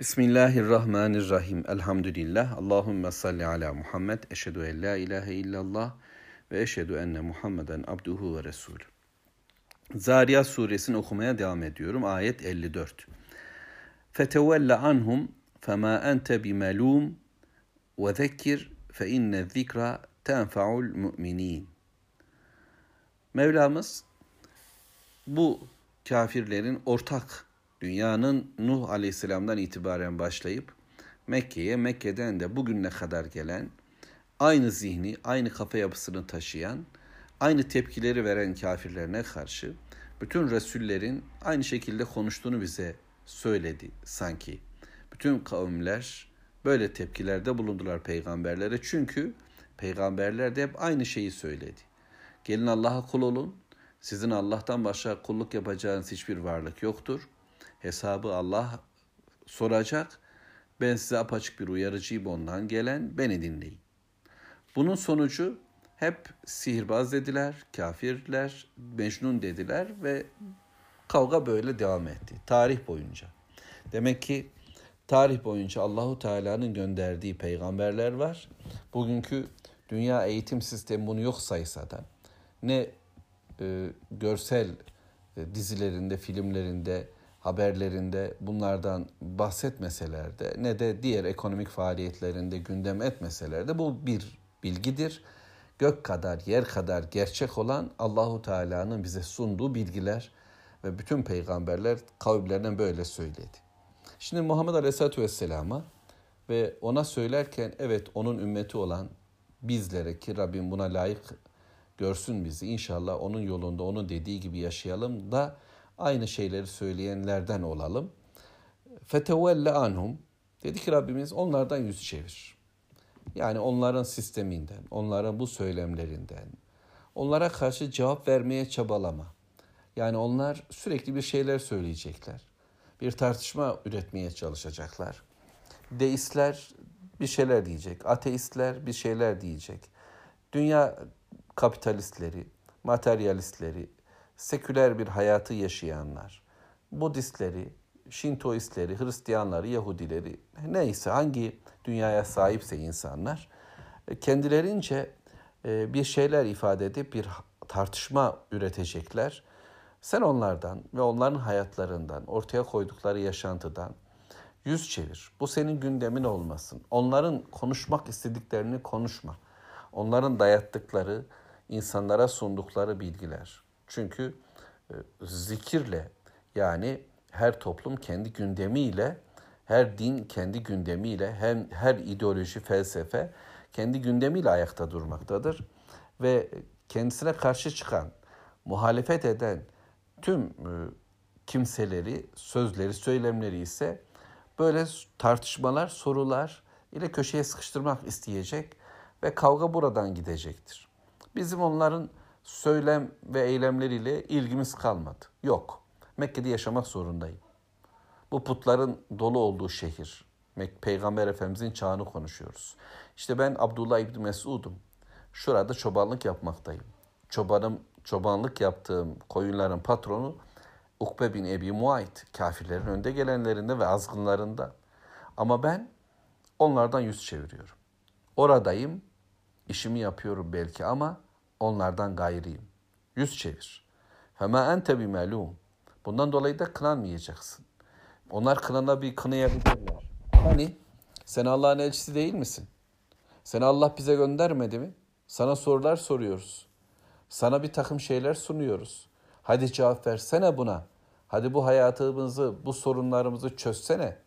Bismillahirrahmanirrahim. Elhamdülillah. Allahümme salli ala Muhammed. Eşhedü en la ilahe illallah ve eşhedü enne Muhammeden abduhu ve resul. Zariyat suresini okumaya devam ediyorum. Ayet 54. Fetevelle anhum fema ente bimelum ve zekkir fe inne zikra tenfa'ul müminin. Mevlamız bu kafirlerin ortak dünyanın Nuh Aleyhisselam'dan itibaren başlayıp Mekke'ye, Mekke'den de bugüne kadar gelen aynı zihni, aynı kafa yapısını taşıyan, aynı tepkileri veren kafirlerine karşı bütün Resullerin aynı şekilde konuştuğunu bize söyledi sanki. Bütün kavimler böyle tepkilerde bulundular peygamberlere. Çünkü peygamberler de hep aynı şeyi söyledi. Gelin Allah'a kul olun. Sizin Allah'tan başka kulluk yapacağınız hiçbir varlık yoktur. Hesabı Allah soracak. Ben size apaçık bir uyarıcıyım ondan gelen beni dinleyin. Bunun sonucu hep sihirbaz dediler, kafirler, mecnun dediler ve kavga böyle devam etti tarih boyunca. Demek ki tarih boyunca Allahu Teala'nın gönderdiği peygamberler var. Bugünkü dünya eğitim sistemi bunu yok saysa da ne e, görsel e, dizilerinde, filmlerinde, haberlerinde bunlardan bahsetmeseler de ne de diğer ekonomik faaliyetlerinde gündem etmeseler de bu bir bilgidir. Gök kadar, yer kadar gerçek olan Allahu Teala'nın bize sunduğu bilgiler ve bütün peygamberler kavimlerine böyle söyledi. Şimdi Muhammed Aleyhisselatü Vesselam'a ve ona söylerken evet onun ümmeti olan bizlere ki Rabbim buna layık görsün bizi. İnşallah onun yolunda onun dediği gibi yaşayalım da aynı şeyleri söyleyenlerden olalım. Fetevelle anhum dedi ki Rabbimiz onlardan yüz çevir. Yani onların sisteminden, onların bu söylemlerinden, onlara karşı cevap vermeye çabalama. Yani onlar sürekli bir şeyler söyleyecekler. Bir tartışma üretmeye çalışacaklar. Deistler bir şeyler diyecek, ateistler bir şeyler diyecek. Dünya kapitalistleri, materyalistleri, seküler bir hayatı yaşayanlar, Budistleri, Şintoistleri, Hristiyanları, Yahudileri neyse hangi dünyaya sahipse insanlar e, kendilerince e, bir şeyler ifade edip bir tartışma üretecekler. Sen onlardan ve onların hayatlarından, ortaya koydukları yaşantıdan yüz çevir. Bu senin gündemin olmasın. Onların konuşmak istediklerini konuşma. Onların dayattıkları, insanlara sundukları bilgiler. Çünkü e, zikirle yani her toplum kendi gündemiyle, her din kendi gündemiyle, hem her ideoloji, felsefe kendi gündemiyle ayakta durmaktadır. Ve kendisine karşı çıkan, muhalefet eden tüm e, kimseleri, sözleri, söylemleri ise böyle tartışmalar, sorular ile köşeye sıkıştırmak isteyecek ve kavga buradan gidecektir. Bizim onların söylem ve eylemleriyle ilgimiz kalmadı. Yok. Mekke'de yaşamak zorundayım. Bu putların dolu olduğu şehir. Peygamber Efendimizin çağını konuşuyoruz. İşte ben Abdullah İbni Mesud'um. Şurada çobanlık yapmaktayım. Çobanım, çobanlık yaptığım koyunların patronu Ukbe bin Ebi Muayt. Kafirlerin önde gelenlerinde ve azgınlarında. Ama ben onlardan yüz çeviriyorum. Oradayım, işimi yapıyorum belki ama onlardan gayriyim. Yüz çevir. Fema ente bimelum. Bundan dolayı da kınanmayacaksın. Onlar kınana bir kınayabilirler. Hani sen Allah'ın elçisi değil misin? Seni Allah bize göndermedi mi? Sana sorular soruyoruz. Sana bir takım şeyler sunuyoruz. Hadi cevap versene buna. Hadi bu hayatımızı, bu sorunlarımızı çözsene.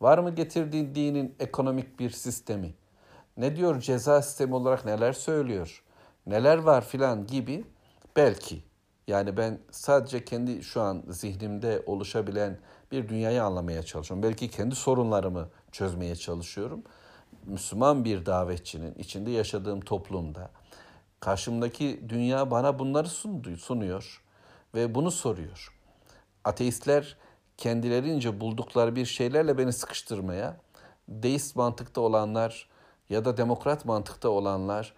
Var mı getirdiğin dinin ekonomik bir sistemi? Ne diyor ceza sistemi olarak neler söylüyor? Neler var filan gibi belki yani ben sadece kendi şu an zihnimde oluşabilen bir dünyayı anlamaya çalışıyorum. Belki kendi sorunlarımı çözmeye çalışıyorum. Müslüman bir davetçinin içinde yaşadığım toplumda karşımdaki dünya bana bunları sunuyor ve bunu soruyor. Ateistler kendilerince buldukları bir şeylerle beni sıkıştırmaya, deist mantıkta olanlar ya da demokrat mantıkta olanlar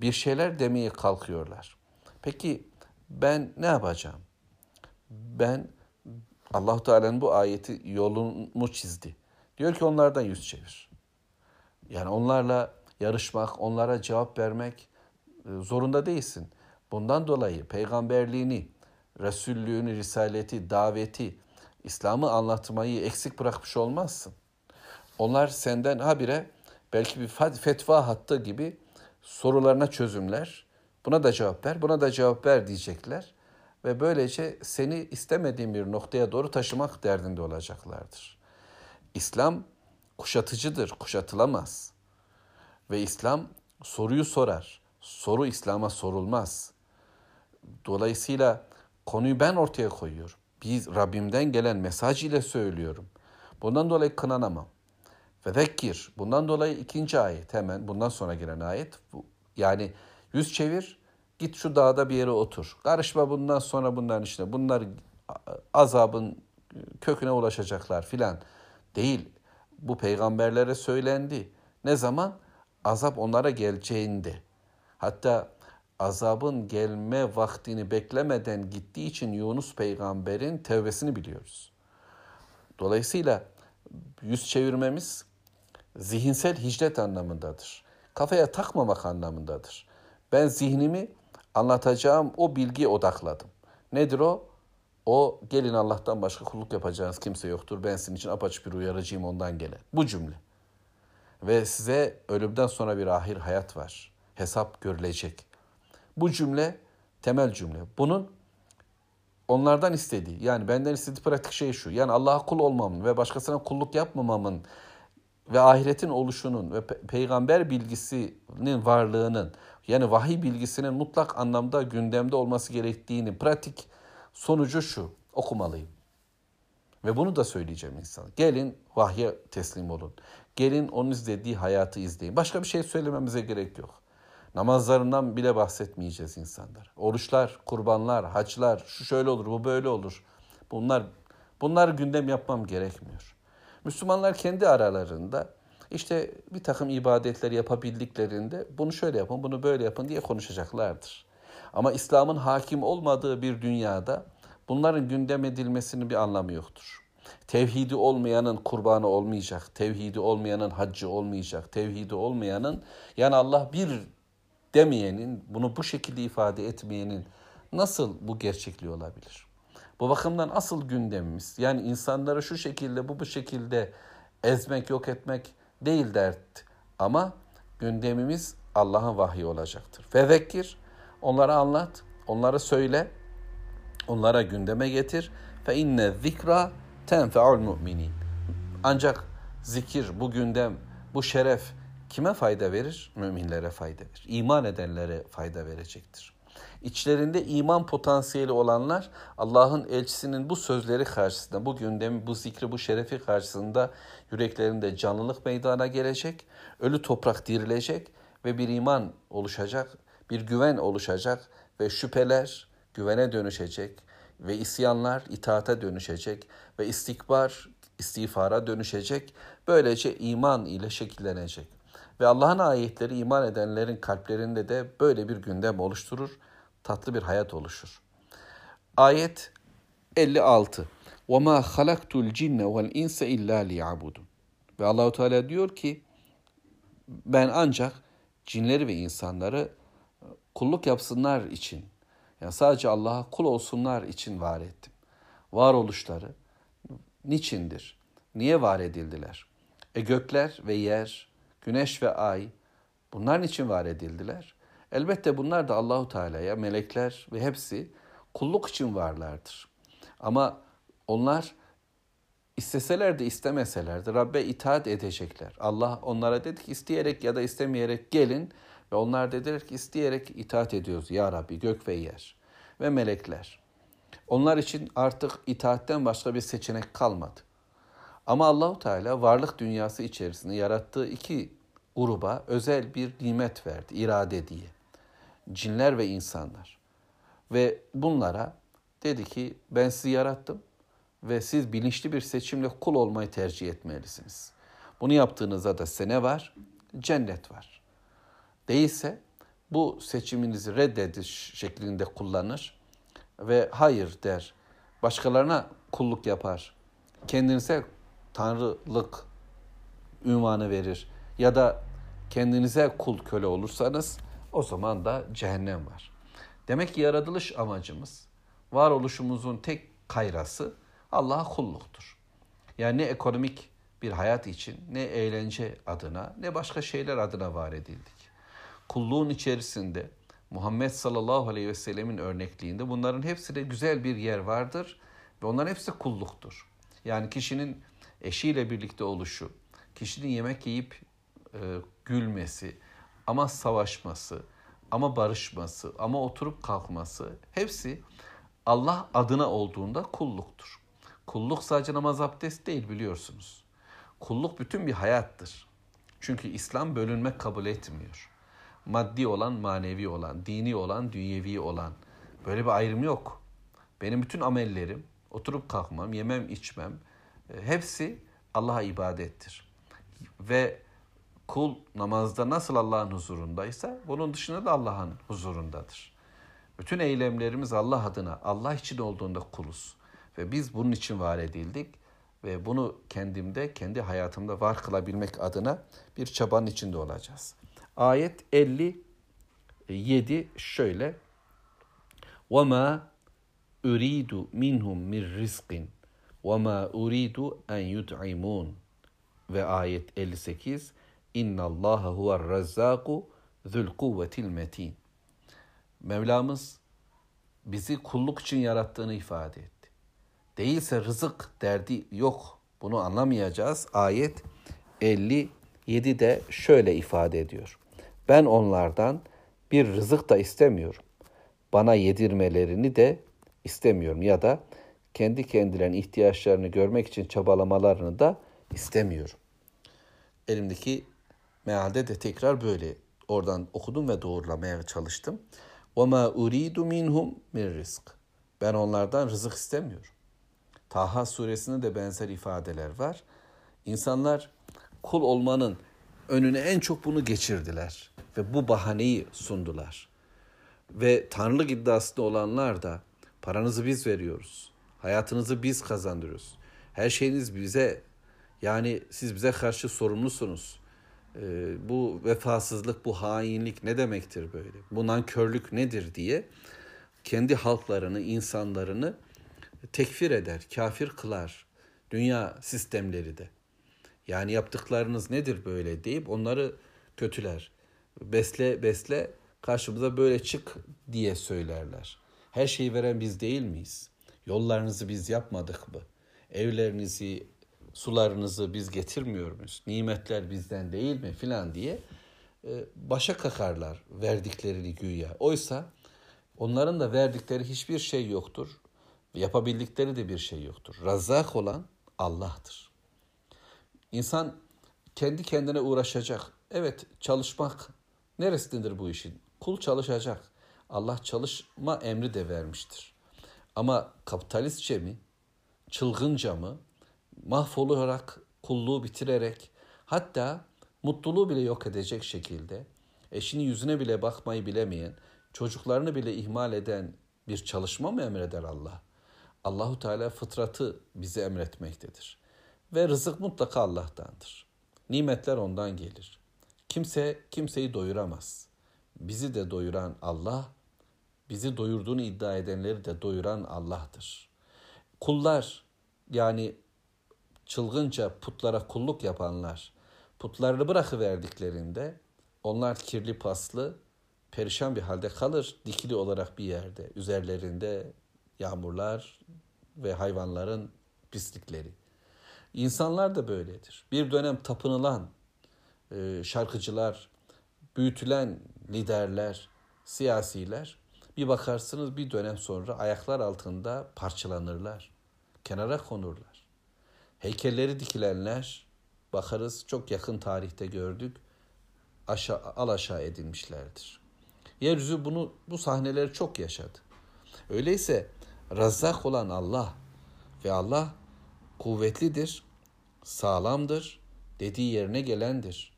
bir şeyler demeye kalkıyorlar. Peki ben ne yapacağım? Ben Allah Teala'nın bu ayeti yolumu çizdi. Diyor ki onlardan yüz çevir. Yani onlarla yarışmak, onlara cevap vermek e, zorunda değilsin. Bundan dolayı peygamberliğini, Resullüğünü, risaleti, daveti, İslam'ı anlatmayı eksik bırakmış olmazsın. Onlar senden habire belki bir fetva hattı gibi sorularına çözümler. Buna da cevap ver, buna da cevap ver diyecekler. Ve böylece seni istemediğin bir noktaya doğru taşımak derdinde olacaklardır. İslam kuşatıcıdır, kuşatılamaz. Ve İslam soruyu sorar. Soru İslam'a sorulmaz. Dolayısıyla konuyu ben ortaya koyuyorum. Biz Rabbimden gelen mesaj ile söylüyorum. Bundan dolayı kınanamam. Fezekkir. Bundan dolayı ikinci ayet hemen bundan sonra gelen ayet. Yani yüz çevir git şu dağda bir yere otur. Karışma bundan sonra bunların içine. Bunlar azabın köküne ulaşacaklar filan. Değil. Bu peygamberlere söylendi. Ne zaman? Azap onlara geleceğinde. Hatta azabın gelme vaktini beklemeden gittiği için Yunus peygamberin tevbesini biliyoruz. Dolayısıyla yüz çevirmemiz zihinsel hicret anlamındadır. Kafaya takmamak anlamındadır. Ben zihnimi anlatacağım o bilgiye odakladım. Nedir o? O gelin Allah'tan başka kulluk yapacağınız kimse yoktur. Ben sizin için apaçık bir uyarıcıyım ondan gelen. Bu cümle. Ve size ölümden sonra bir ahir hayat var. Hesap görülecek. Bu cümle temel cümle. Bunun onlardan istediği yani benden istediği pratik şey şu. Yani Allah'a kul olmamın ve başkasına kulluk yapmamamın ve ahiretin oluşunun ve pe- peygamber bilgisinin varlığının yani vahiy bilgisinin mutlak anlamda gündemde olması gerektiğini pratik sonucu şu okumalıyım. Ve bunu da söyleyeceğim insan. Gelin vahye teslim olun. Gelin onun izlediği hayatı izleyin. Başka bir şey söylememize gerek yok. Namazlarından bile bahsetmeyeceğiz insanlar. Oruçlar, kurbanlar, haçlar, şu şöyle olur, bu böyle olur. Bunlar bunlar gündem yapmam gerekmiyor. Müslümanlar kendi aralarında işte bir takım ibadetleri yapabildiklerinde bunu şöyle yapın, bunu böyle yapın diye konuşacaklardır. Ama İslam'ın hakim olmadığı bir dünyada bunların gündem edilmesinin bir anlamı yoktur. Tevhidi olmayanın kurbanı olmayacak, tevhidi olmayanın haccı olmayacak, tevhidi olmayanın yani Allah bir demeyenin, bunu bu şekilde ifade etmeyenin nasıl bu gerçekliği olabilir? Bu bakımdan asıl gündemimiz yani insanları şu şekilde bu bu şekilde ezmek yok etmek değil dert ama gündemimiz Allah'ın vahyi olacaktır. Fezekkir onlara anlat, onlara söyle, onlara gündeme getir. Fe inne zikra tenfe'ul müminin. Ancak zikir, bu gündem, bu şeref kime fayda verir? Müminlere fayda verir. İman edenlere fayda verecektir. İçlerinde iman potansiyeli olanlar Allah'ın elçisinin bu sözleri karşısında, bu gündemi, bu zikri, bu şerefi karşısında yüreklerinde canlılık meydana gelecek, ölü toprak dirilecek ve bir iman oluşacak, bir güven oluşacak ve şüpheler güvene dönüşecek ve isyanlar itaate dönüşecek ve istikbar istiğfara dönüşecek. Böylece iman ile şekillenecek. Ve Allah'ın ayetleri iman edenlerin kalplerinde de böyle bir gündem oluşturur tatlı bir hayat oluşur. Ayet 56. وَمَا خَلَقْتُ الْجِنَّ وَالْاِنْسَ اِلَّا لِيَعْبُدُونَ Ve Allahu Teala diyor ki ben ancak cinleri ve insanları kulluk yapsınlar için yani sadece Allah'a kul olsunlar için var ettim. Varoluşları niçindir? Niye var edildiler? E gökler ve yer, güneş ve ay bunlar için var edildiler? Elbette bunlar da Allahu Teala'ya, melekler ve hepsi kulluk için varlardır. Ama onlar isteseler de istemeseler de Rabbe itaat edecekler. Allah onlara dedi ki isteyerek ya da istemeyerek gelin ve onlar dediler ki isteyerek itaat ediyoruz ya Rabbi gök ve yer ve melekler. Onlar için artık itaatten başka bir seçenek kalmadı. Ama Allahu Teala varlık dünyası içerisinde yarattığı iki gruba özel bir nimet verdi, irade diye cinler ve insanlar. Ve bunlara dedi ki ben sizi yarattım ve siz bilinçli bir seçimle kul olmayı tercih etmelisiniz. Bunu yaptığınızda da size ne var? Cennet var. Değilse bu seçiminizi reddediş şeklinde kullanır ve hayır der. Başkalarına kulluk yapar. Kendinize tanrılık ünvanı verir. Ya da kendinize kul köle olursanız o zaman da cehennem var. Demek ki yaratılış amacımız, varoluşumuzun tek kayrası Allah'a kulluktur. Yani ne ekonomik bir hayat için, ne eğlence adına, ne başka şeyler adına var edildik. Kulluğun içerisinde Muhammed sallallahu aleyhi ve sellemin örnekliğinde bunların hepsine güzel bir yer vardır ve onların hepsi kulluktur. Yani kişinin eşiyle birlikte oluşu, kişinin yemek yiyip e, gülmesi, ama savaşması, ama barışması, ama oturup kalkması hepsi Allah adına olduğunda kulluktur. Kulluk sadece namaz abdest değil biliyorsunuz. Kulluk bütün bir hayattır. Çünkü İslam bölünmek kabul etmiyor. Maddi olan, manevi olan, dini olan, dünyevi olan. Böyle bir ayrım yok. Benim bütün amellerim, oturup kalkmam, yemem, içmem, e, hepsi Allah'a ibadettir. Ve kul namazda nasıl Allah'ın huzurundaysa bunun dışında da Allah'ın huzurundadır. Bütün eylemlerimiz Allah adına, Allah için olduğunda kuluz. Ve biz bunun için var edildik ve bunu kendimde, kendi hayatımda var kılabilmek adına bir çabanın içinde olacağız. Ayet 57 şöyle. وَمَا أُرِيدُ مِنْهُمْ مِنْ رِزْقٍ وَمَا أُرِيدُ اَنْ يُطْعِمُونَ Ve ayet 58 İnna Allah huver razzaku zul kuvvetil metin. Mevlamız bizi kulluk için yarattığını ifade etti. Değilse rızık derdi yok. Bunu anlamayacağız. Ayet 57'de şöyle ifade ediyor. Ben onlardan bir rızık da istemiyorum. Bana yedirmelerini de istemiyorum ya da kendi kendilerinin ihtiyaçlarını görmek için çabalamalarını da istemiyorum. Elimdeki mealde de tekrar böyle oradan okudum ve doğrulamaya çalıştım. وَمَا اُرِيدُ مِنْهُمْ مِنْ رِزْقٍ Ben onlardan rızık istemiyorum. Taha suresinde de benzer ifadeler var. İnsanlar kul olmanın önüne en çok bunu geçirdiler ve bu bahaneyi sundular. Ve tanrılık iddiasında olanlar da paranızı biz veriyoruz. Hayatınızı biz kazandırıyoruz. Her şeyiniz bize yani siz bize karşı sorumlusunuz. Ee, bu vefasızlık, bu hainlik ne demektir böyle? Bu nankörlük nedir diye kendi halklarını, insanlarını tekfir eder, kafir kılar. Dünya sistemleri de. Yani yaptıklarınız nedir böyle deyip onları kötüler. Besle besle karşımıza böyle çık diye söylerler. Her şeyi veren biz değil miyiz? Yollarınızı biz yapmadık mı? Evlerinizi, sularınızı biz getirmiyor muyuz? Nimetler bizden değil mi filan diye e, başa kakarlar verdiklerini güya. Oysa onların da verdikleri hiçbir şey yoktur. Yapabildikleri de bir şey yoktur. Razzak olan Allah'tır. İnsan kendi kendine uğraşacak. Evet çalışmak neresindedir bu işin? Kul çalışacak. Allah çalışma emri de vermiştir. Ama kapitalistçe mi, çılgınca mı, mahvoluyarak, kulluğu bitirerek, hatta mutluluğu bile yok edecek şekilde, eşinin yüzüne bile bakmayı bilemeyen, çocuklarını bile ihmal eden bir çalışma mı emreder Allah? Allahu Teala fıtratı bize emretmektedir. Ve rızık mutlaka Allah'tandır. Nimetler ondan gelir. Kimse kimseyi doyuramaz. Bizi de doyuran Allah, bizi doyurduğunu iddia edenleri de doyuran Allah'tır. Kullar yani çılgınca putlara kulluk yapanlar putlarını bırakıverdiklerinde onlar kirli paslı perişan bir halde kalır dikili olarak bir yerde. Üzerlerinde yağmurlar ve hayvanların pislikleri. İnsanlar da böyledir. Bir dönem tapınılan e, şarkıcılar, büyütülen liderler, siyasiler bir bakarsınız bir dönem sonra ayaklar altında parçalanırlar. Kenara konurlar. Heykelleri dikilenler bakarız çok yakın tarihte gördük. Aşağı, al aşağı edilmişlerdir. Yeryüzü bunu bu sahneleri çok yaşadı. Öyleyse Razzak olan Allah ve Allah kuvvetlidir, sağlamdır, dediği yerine gelendir.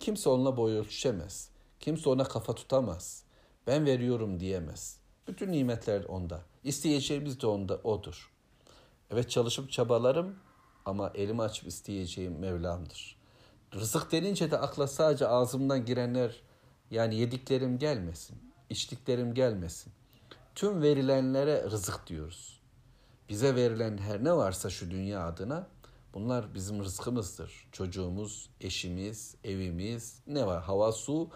Kimse onunla boy ölçüşemez. Kimse ona kafa tutamaz. Ben veriyorum diyemez. Bütün nimetler onda. İsteyeceğimiz de onda odur. Evet çalışıp çabalarım ama elimi açıp isteyeceğim Mevlam'dır. Rızık denince de akla sadece ağzımdan girenler yani yediklerim gelmesin, içtiklerim gelmesin. Tüm verilenlere rızık diyoruz. Bize verilen her ne varsa şu dünya adına bunlar bizim rızkımızdır. Çocuğumuz, eşimiz, evimiz, ne var? Hava, su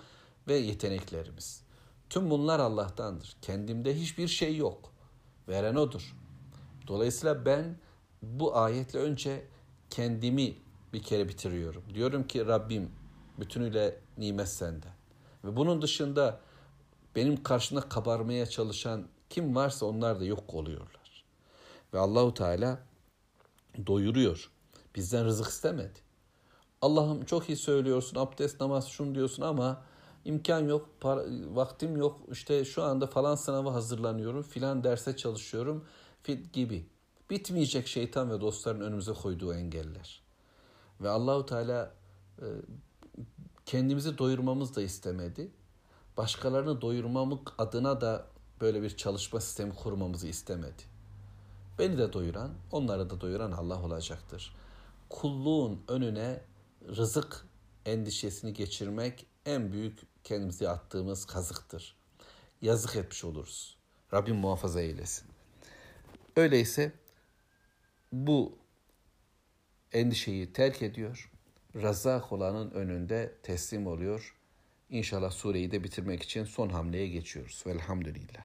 ve yeteneklerimiz. Tüm bunlar Allah'tandır. Kendimde hiçbir şey yok. Veren odur. Dolayısıyla ben bu ayetle önce kendimi bir kere bitiriyorum. Diyorum ki Rabbim bütünüyle nimet senden. Ve bunun dışında benim karşımda kabarmaya çalışan kim varsa onlar da yok oluyorlar. Ve Allahu Teala doyuruyor. Bizden rızık istemedi. Allah'ım çok iyi söylüyorsun, abdest, namaz şunu diyorsun ama imkan yok, para, vaktim yok. İşte şu anda falan sınava hazırlanıyorum, filan derse çalışıyorum fit gibi. Bitmeyecek şeytan ve dostların önümüze koyduğu engeller. Ve Allahu Teala e, kendimizi doyurmamız da istemedi. Başkalarını doyurmamak adına da böyle bir çalışma sistemi kurmamızı istemedi. Beni de doyuran, onları da doyuran Allah olacaktır. Kulluğun önüne rızık endişesini geçirmek en büyük kendimize attığımız kazıktır. Yazık etmiş oluruz. Rabbim muhafaza eylesin. Öyleyse bu endişeyi terk ediyor. Razak olanın önünde teslim oluyor. İnşallah sureyi de bitirmek için son hamleye geçiyoruz. Velhamdülillah.